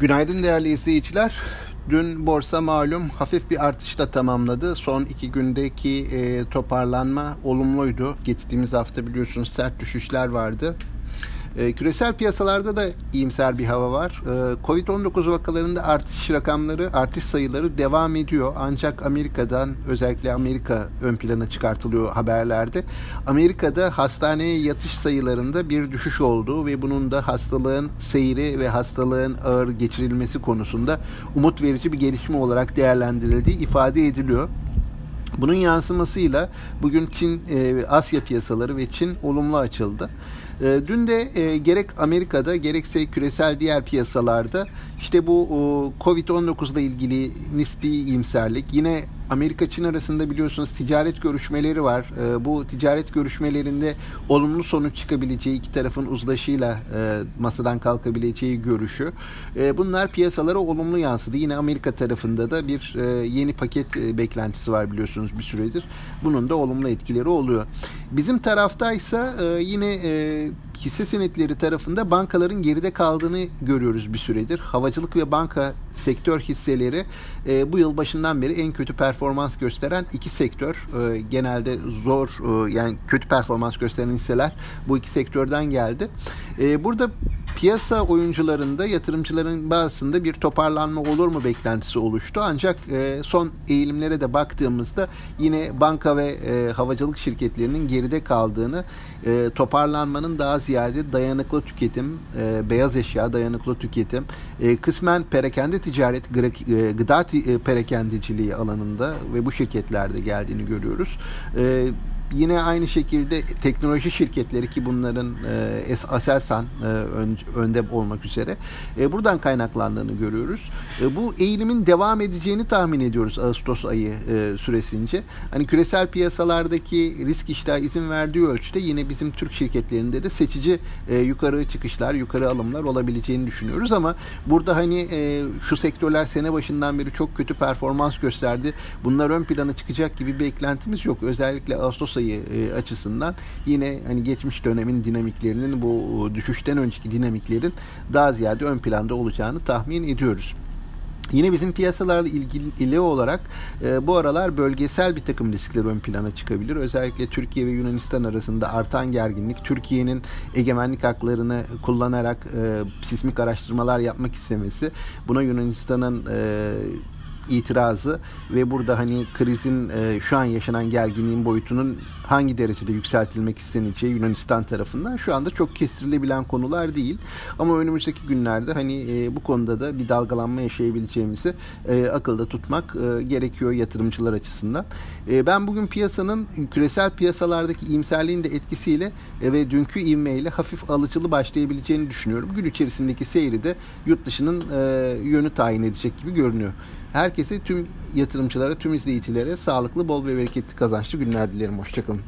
Günaydın değerli izleyiciler. Dün borsa malum hafif bir artışla tamamladı. Son iki gündeki e, toparlanma olumluydu. Geçtiğimiz hafta biliyorsunuz sert düşüşler vardı. E, küresel piyasalarda da iyimser bir hava var. E, Covid-19 vakalarında artış rakamları, artış sayıları devam ediyor. Ancak Amerika'dan özellikle Amerika ön plana çıkartılıyor haberlerde. Amerika'da hastaneye yatış sayılarında bir düşüş olduğu ve bunun da hastalığın seyri ve hastalığın ağır geçirilmesi konusunda umut verici bir gelişme olarak değerlendirildiği ifade ediliyor. Bunun yansımasıyla bugün Çin, e, Asya piyasaları ve Çin olumlu açıldı. E, dün de e, gerek Amerika'da gerekse küresel diğer piyasalarda işte bu Covid-19 ile ilgili nispi iyimserlik yine Amerika-Çin arasında biliyorsunuz ticaret görüşmeleri var. E, bu ticaret görüşmelerinde olumlu sonuç çıkabileceği iki tarafın uzlaşıyla e, masadan kalkabileceği görüşü. E, bunlar piyasalara olumlu yansıdı. Yine Amerika tarafında da bir e, yeni paket beklentisi var biliyorsunuz bir süredir. Bunun da olumlu etkileri oluyor. Bizim taraftaysa e, yine hisse senetleri tarafında bankaların geride kaldığını görüyoruz bir süredir. Havacılık ve banka sektör hisseleri e, bu yıl başından beri en kötü performans gösteren iki sektör. E, genelde zor e, yani kötü performans gösteren hisseler bu iki sektörden geldi. E, burada piyasa oyuncularında yatırımcıların bazısında bir toparlanma olur mu beklentisi oluştu. Ancak e, son eğilimlere de baktığımızda yine banka ve e, havacılık şirketlerinin geride kaldığını e, toparlanmanın daha ziyade dayanıklı tüketim, e, beyaz eşya dayanıklı tüketim, e, kısmen perakende ticaret, e, gıda e, perakendeciliği alanında ve bu şirketlerde geldiğini görüyoruz. E, Yine aynı şekilde teknoloji şirketleri ki bunların e, Aselsan e, ön, önde olmak üzere e, buradan kaynaklandığını görüyoruz. E, bu eğilimin devam edeceğini tahmin ediyoruz Ağustos ayı e, süresince. Hani küresel piyasalardaki risk iştahı izin verdiği ölçüde yine bizim Türk şirketlerinde de seçici e, yukarı çıkışlar, yukarı alımlar olabileceğini düşünüyoruz ama burada hani e, şu sektörler sene başından beri çok kötü performans gösterdi. Bunlar ön plana çıkacak gibi beklentimiz yok. Özellikle Ağustos sayı e, açısından yine hani geçmiş dönemin dinamiklerinin bu düşüşten önceki dinamiklerin daha ziyade ön planda olacağını tahmin ediyoruz. Yine bizim piyasalarla ilgili olarak e, bu aralar bölgesel bir takım riskler ön plana çıkabilir. Özellikle Türkiye ve Yunanistan arasında artan gerginlik, Türkiye'nin egemenlik haklarını kullanarak e, sismik araştırmalar yapmak istemesi, buna Yunanistan'ın e, itirazı ve burada hani krizin e, şu an yaşanan gerginliğin boyutunun hangi derecede yükseltilmek isteneceği Yunanistan tarafından şu anda çok kestirilebilen konular değil. Ama önümüzdeki günlerde hani e, bu konuda da bir dalgalanma yaşayabileceğimizi e, akılda tutmak e, gerekiyor yatırımcılar açısından. E, ben bugün piyasanın küresel piyasalardaki iyimserliğin de etkisiyle e, ve dünkü ivmeyle hafif alıcılı başlayabileceğini düşünüyorum. Gün içerisindeki seyri de yurt dışının e, yönü tayin edecek gibi görünüyor. Herkese tüm yatırımcılara, tüm izleyicilere sağlıklı, bol ve bereketli kazançlı günler dilerim. Hoşçakalın.